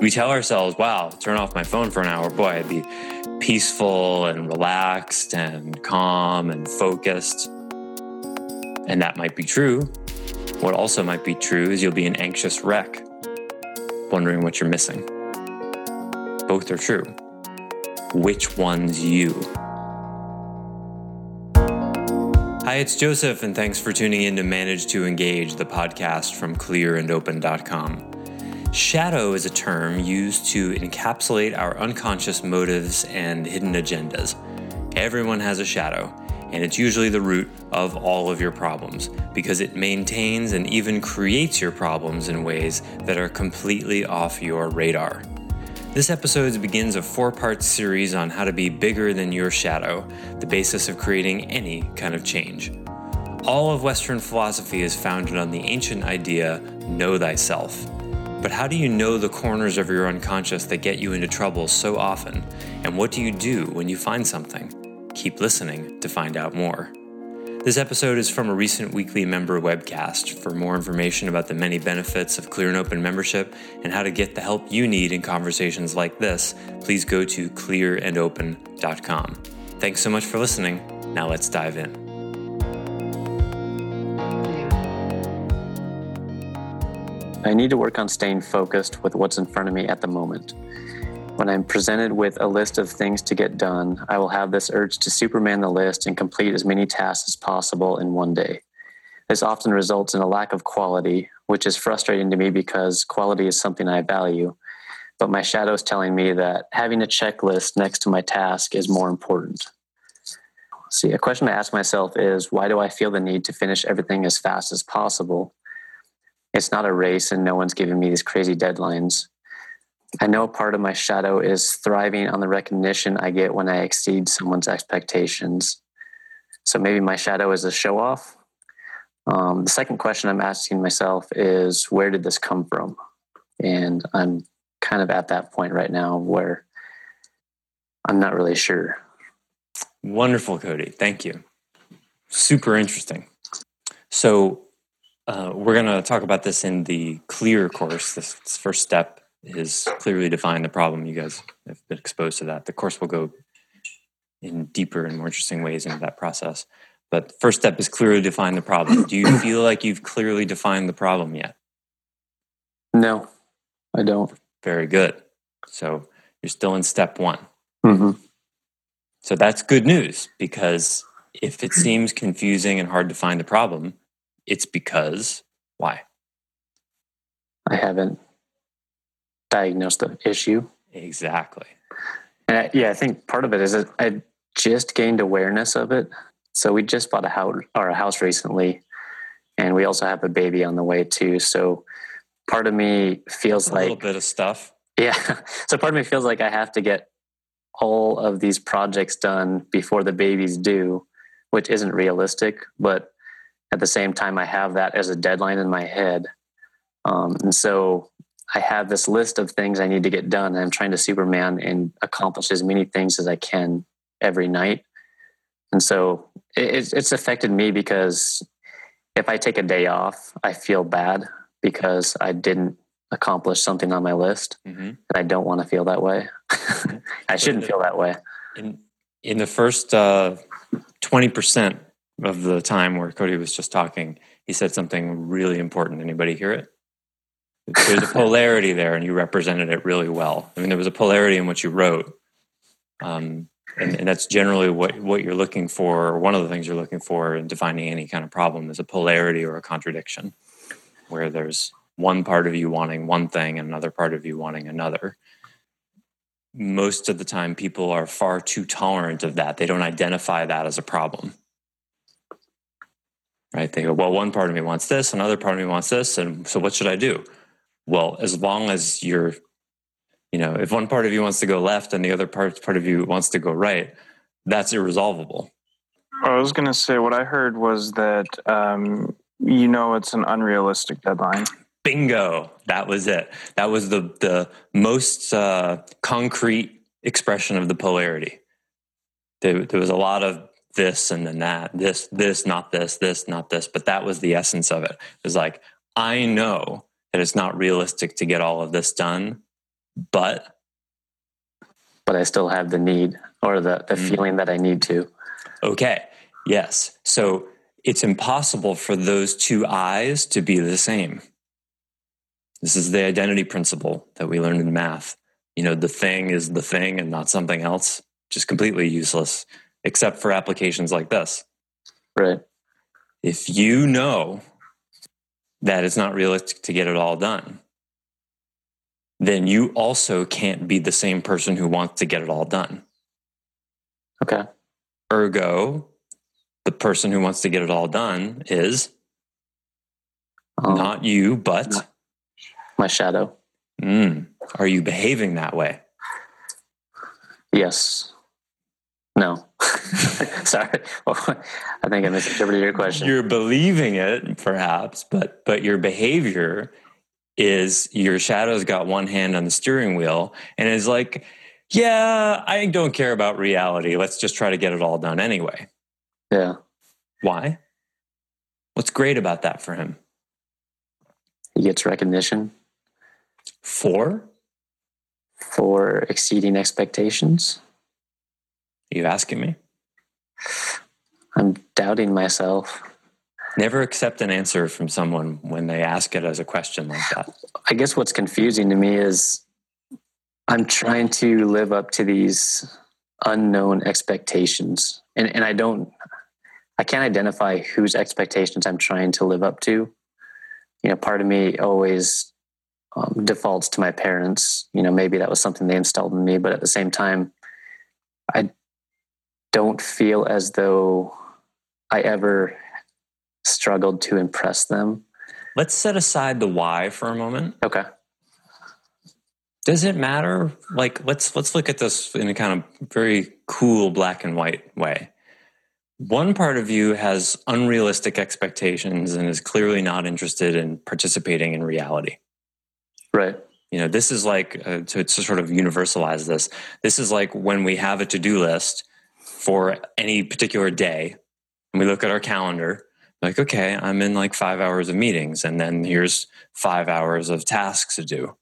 We tell ourselves, wow, turn off my phone for an hour. Boy, I'd be peaceful and relaxed and calm and focused. And that might be true. What also might be true is you'll be an anxious wreck, wondering what you're missing. Both are true. Which one's you? Hi, it's Joseph, and thanks for tuning in to Manage to Engage, the podcast from clearandopen.com. Shadow is a term used to encapsulate our unconscious motives and hidden agendas. Everyone has a shadow, and it's usually the root of all of your problems because it maintains and even creates your problems in ways that are completely off your radar. This episode begins a four part series on how to be bigger than your shadow, the basis of creating any kind of change. All of Western philosophy is founded on the ancient idea know thyself. But how do you know the corners of your unconscious that get you into trouble so often? And what do you do when you find something? Keep listening to find out more. This episode is from a recent weekly member webcast. For more information about the many benefits of Clear and Open membership and how to get the help you need in conversations like this, please go to clearandopen.com. Thanks so much for listening. Now let's dive in. I need to work on staying focused with what's in front of me at the moment. When I'm presented with a list of things to get done, I will have this urge to superman the list and complete as many tasks as possible in one day. This often results in a lack of quality, which is frustrating to me because quality is something I value. But my shadow is telling me that having a checklist next to my task is more important. See, a question I ask myself is why do I feel the need to finish everything as fast as possible? It's not a race and no one's giving me these crazy deadlines. I know part of my shadow is thriving on the recognition I get when I exceed someone's expectations. So maybe my shadow is a show off. Um, the second question I'm asking myself is where did this come from? And I'm kind of at that point right now where I'm not really sure. Wonderful, Cody. Thank you. Super interesting. So, uh, we're going to talk about this in the clear course. This, first step is clearly define the problem. You guys have been exposed to that. The course will go in deeper and more interesting ways into that process. But first step is clearly define the problem. Do you feel like you've clearly defined the problem yet? No, I don't. Very good. So you're still in step one. Mm-hmm. So that's good news because if it seems confusing and hard to find the problem, it's because why? I haven't diagnosed the issue. Exactly. I, yeah, I think part of it is that I just gained awareness of it. So we just bought a house or a house recently, and we also have a baby on the way too. So part of me feels a like a little bit of stuff. Yeah. So part of me feels like I have to get all of these projects done before the baby's due, which isn't realistic. But at the same time, I have that as a deadline in my head. Um, and so I have this list of things I need to get done. And I'm trying to Superman and accomplish as many things as I can every night. And so it, it's affected me because if I take a day off, I feel bad because I didn't accomplish something on my list. Mm-hmm. And I don't want to feel that way. I shouldn't feel that way. In, in the first uh, 20%, of the time where Cody was just talking, he said something really important. Anybody hear it? There's a polarity there, and you represented it really well. I mean, there was a polarity in what you wrote, um, and, and, that's generally what what you're looking for. Or one of the things you're looking for in defining any kind of problem is a polarity or a contradiction, where there's one part of you wanting one thing and another part of you wanting another. Most of the time, people are far too tolerant of that. They don't identify that as a problem right? They go, well, one part of me wants this, another part of me wants this, and so what should I do? Well, as long as you're, you know, if one part of you wants to go left and the other part part of you wants to go right, that's irresolvable. I was going to say what I heard was that um, you know it's an unrealistic deadline. Bingo! That was it. That was the the most uh, concrete expression of the polarity. There, there was a lot of this and then that, this, this, not this, this, not this, but that was the essence of it. It was like I know that it's not realistic to get all of this done, but but I still have the need or the, the Mm. feeling that I need to. Okay. Yes. So it's impossible for those two eyes to be the same. This is the identity principle that we learned in math. You know, the thing is the thing and not something else, just completely useless, except for applications like this. Right. If you know that it's not realistic to get it all done, then you also can't be the same person who wants to get it all done. Okay. Ergo, the person who wants to get it all done is Um, not you, but my shadow. mm, are you behaving that way? Yes. No. Sorry. I think I misinterpreted your question. You're believing it, perhaps, but but your behavior is your shadow's got one hand on the steering wheel and is like, yeah, I don't care about reality. Let's just try to get it all done anyway. yeah. Why? What's great about that for him? He gets recognition For? for exceeding expectations. Are you asking me? I'm doubting myself. Never accept an answer from someone when they ask it as a question like that. I guess what's confusing to me is I'm trying to live up to these unknown expectations. And and I don't I can't identify whose expectations I'm trying to live up to. You know, part of me always um, defaults to my parents. You know, maybe that was something they installed in me, but at the same time, I don't feel as though I ever struggled to impress them. Let's set aside the why for a moment. Okay. Does it matter? Like let's let's look at this in a kind of very cool black and white way. One part of you has unrealistic expectations and is clearly not interested in participating in reality. Right. You know, this is like uh, to, to sort of universalize this. This is like when we have a to-do list for any particular day, and we look at our calendar. Like, okay, I'm in like five hours of meetings, and then here's five hours of tasks to do.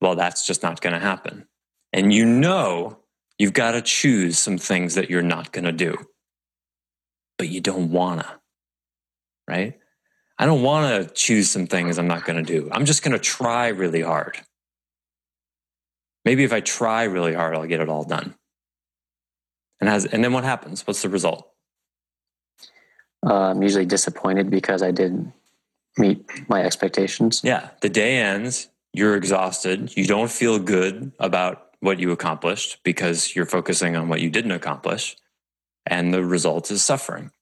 Well, that's just not going to happen, and you know you've got to choose some things that you're not going to do, but you don't wanna, right? I don't want to choose some things I'm not going to do. I'm just going to try really hard. Maybe if I try really hard, I'll get it all done. And has and then what happens? What's the result? Uh, I'm usually disappointed because I didn't meet my expectations. Yeah, the day ends, you're exhausted, you don't feel good about what you accomplished because you're focusing on what you didn't accomplish, and the result is suffering.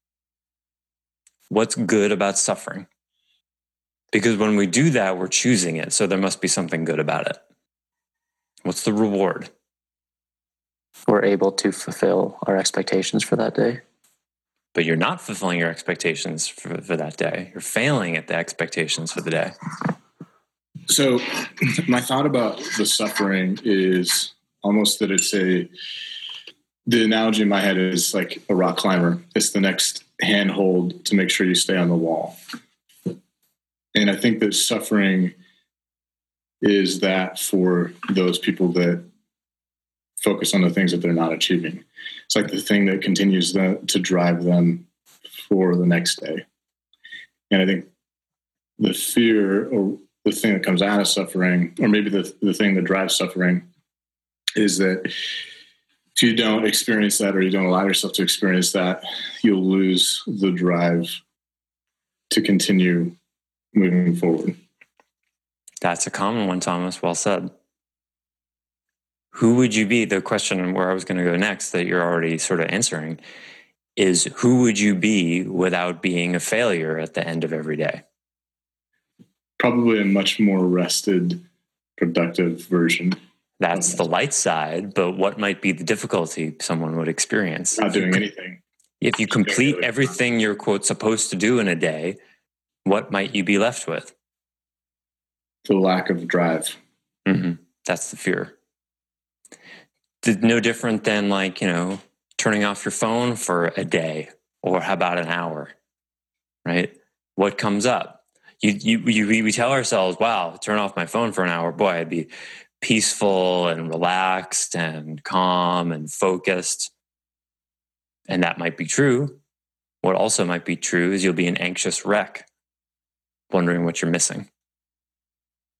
What's good about suffering? Because when we do that, we're choosing it, so there must be something good about it. What's the reward? We're able to fulfill our expectations for that day. But you're not fulfilling your expectations for, for that day. You're failing at the expectations for the day. So, my thought about the suffering is almost that it's a. The analogy in my head is like a rock climber. It's the next handhold to make sure you stay on the wall. And I think that suffering is that for those people that focus on the things that they're not achieving. It's like the thing that continues the, to drive them for the next day. And I think the fear or the thing that comes out of suffering, or maybe the, the thing that drives suffering, is that if you don't experience that or you don't allow yourself to experience that, you'll lose the drive to continue moving forward. That's a common one, Thomas. Well said. Who would you be? The question where I was going to go next that you're already sort of answering is who would you be without being a failure at the end of every day? Probably a much more rested, productive version. That's the light side, but what might be the difficulty someone would experience? Not doing anything. If you complete everything you're quote supposed to do in a day, what might you be left with? The lack of drive. hmm That's the fear. No different than like, you know, turning off your phone for a day or how about an hour, right? What comes up? You, you, you, we tell ourselves, wow, turn off my phone for an hour. Boy, I'd be peaceful and relaxed and calm and focused. And that might be true. What also might be true is you'll be an anxious wreck, wondering what you're missing.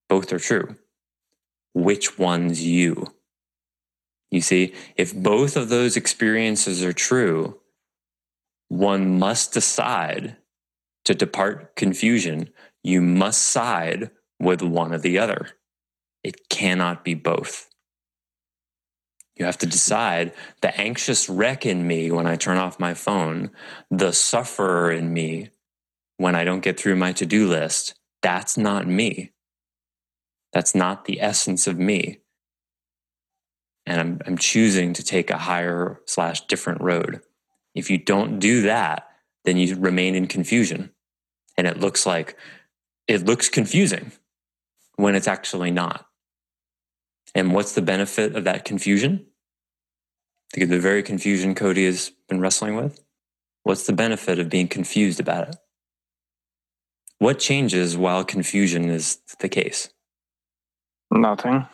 Both are true. Which one's you? You see, if both of those experiences are true, one must decide to depart confusion. You must side with one or the other. It cannot be both. You have to decide the anxious wreck in me when I turn off my phone, the sufferer in me when I don't get through my to do list. That's not me. That's not the essence of me. And I'm, I'm choosing to take a higher slash different road. If you don't do that, then you remain in confusion. And it looks like it looks confusing when it's actually not. And what's the benefit of that confusion? The, the very confusion Cody has been wrestling with? What's the benefit of being confused about it? What changes while confusion is the case? Nothing.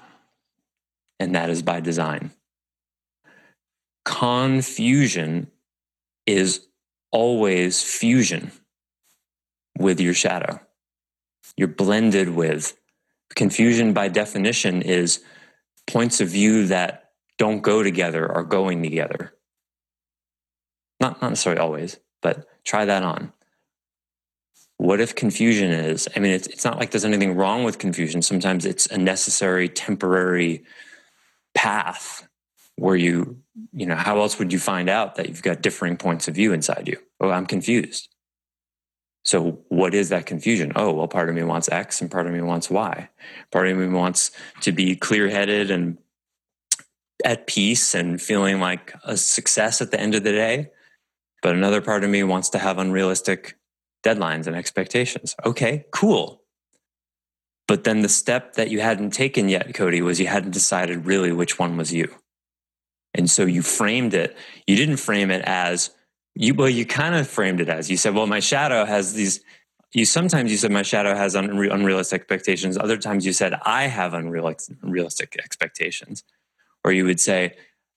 And that is by design. Confusion is always fusion with your shadow. You're blended with. Confusion, by definition, is points of view that don't go together are going together. Not, not necessarily always, but try that on. What if confusion is? I mean, it's, it's not like there's anything wrong with confusion. Sometimes it's a necessary, temporary path where you, you know, how else would you find out that you've got differing points of view inside you? Oh, I'm confused. So, what is that confusion? Oh, well, part of me wants X and part of me wants Y. Part of me wants to be clear headed and at peace and feeling like a success at the end of the day. But another part of me wants to have unrealistic deadlines and expectations. Okay, cool. But then the step that you hadn't taken yet, Cody, was you hadn't decided really which one was you. And so you framed it. You didn't frame it as you well, you kind of framed it as you said, well, my shadow has these you sometimes you said my shadow has unre- unrealistic expectations. Other times you said I have unrealistic, unrealistic expectations. Or you would say,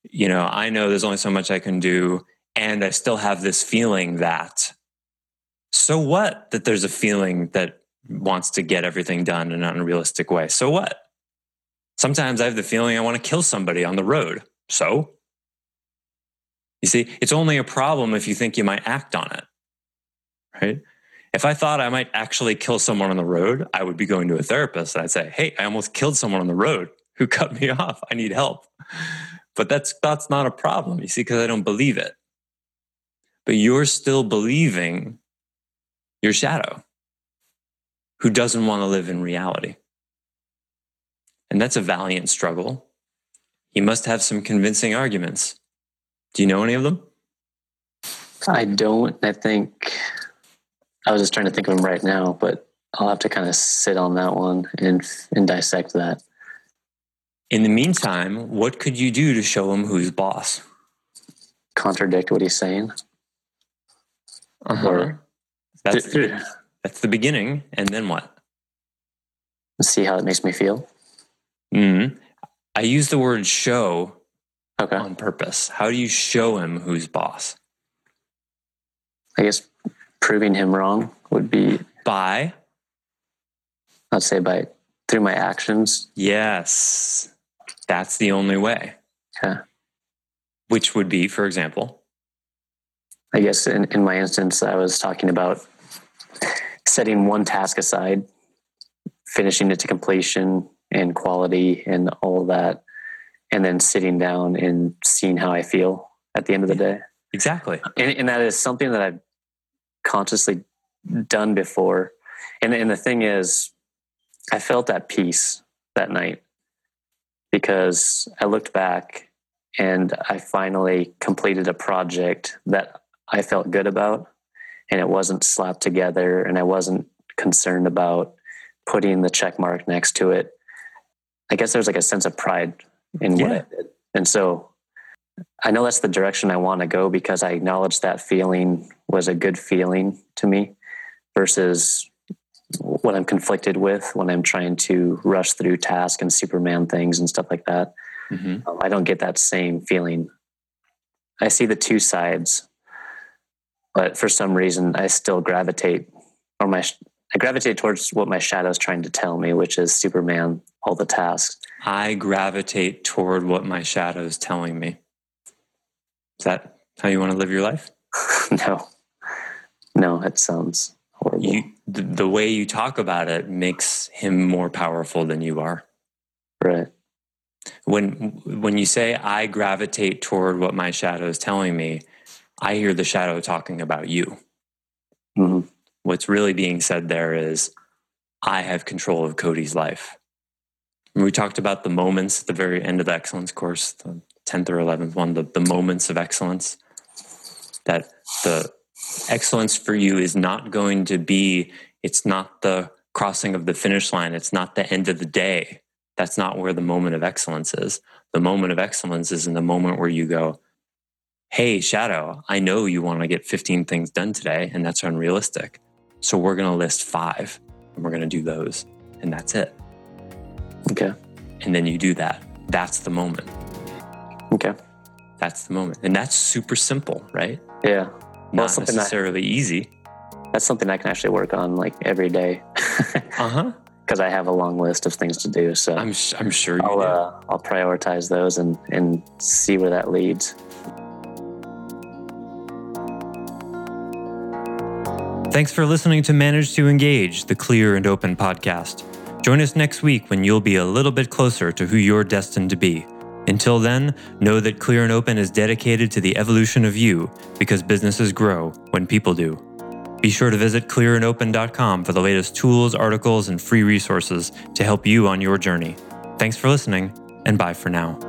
you know, I know there's only so much I can do, and I still have this feeling that. So what that there's a feeling that wants to get everything done in an unrealistic way? So what? Sometimes I have the feeling I want to kill somebody on the road. So you see, it's only a problem if you think you might act on it, right? If I thought I might actually kill someone on the road, I would be going to a therapist and I'd say, Hey, I almost killed someone on the road who cut me off. I need help. But that's, that's not a problem, you see, because I don't believe it. But you're still believing your shadow who doesn't want to live in reality. And that's a valiant struggle. You must have some convincing arguments. Do you know any of them? I don't. I think I was just trying to think of them right now, but I'll have to kind of sit on that one and and dissect that. In the meantime, what could you do to show him who's boss? Contradict what he's saying. Uh-huh. Or- That's the, that's the beginning. And then what? See how it makes me feel. hmm I use the word show Okay. on purpose. How do you show him who's boss? I guess proving him wrong would be, By, I'd say, by through my actions. yes, that's the only way. Yeah. Which would be, for example, I guess in, in my instance, I was talking about setting one task aside, finishing it to completion and quality and all of that, and then sitting down and seeing how I feel at the end of the day. exactly. And, and that is something that I've consciously done before. And, and the thing is, I felt at peace that night. because I looked back and I finally completed a project that I felt good about and it wasn't slapped together and I wasn't concerned about putting the check mark next to it. I guess there's like a sense of pride in what I did. And so I know that's the direction I want to go because I acknowledge that feeling was a good feeling to me versus what I'm conflicted with when I'm trying to rush through tasks and Superman things and stuff like that. Mhm. Um, I don't get that same feeling. I see the two sides, but for some reason, I still gravitate, or my I gravitate towards what my shadow's trying to tell me, which is Superman, all the tasks. I gravitate toward what my shadow is telling me. Is that how you want to live your life? no, no, it sounds horrible. You, the, the way you talk about it makes him more powerful than you are. right? When when you say I gravitate toward what my shadow is telling me, I hear the shadow talking about you. hmm What's really being said there is I have control of Cody's life. And we talked about the moments at the very end of the excellence course, the 10th or 11th one, the, the moments of excellence. That the excellence for you is not going to be, it's not the crossing of the finish line, it's not the end of the day. That's not where the moment of excellence is. The moment of excellence is in the moment where you go, Hey, Shadow, I know you want to get 15 things done today, and that's unrealistic. So we're going to list five and we're going to do those. And that's it. Okay, And then you do that. That's the moment. okay, That's the moment. And that's super simple, right? yeah. Not something that- necessarily easy. That's something I can actually work on like every day Uh huh. because I have a long list of things to do. So I'm, I'm sure I'll uh, I'll prioritize those and and see where that leads. Thanks for listening to Manage to Engage, the clear and open podcast. Join us next week when you'll be a little bit closer to who you're destined to be. Until then, know that Clear and Open is dedicated to the evolution of you because businesses grow when people do. Be sure to visit clearandopen.com for the latest tools, articles, and free resources to help you on your journey. Thanks for listening, and bye for now.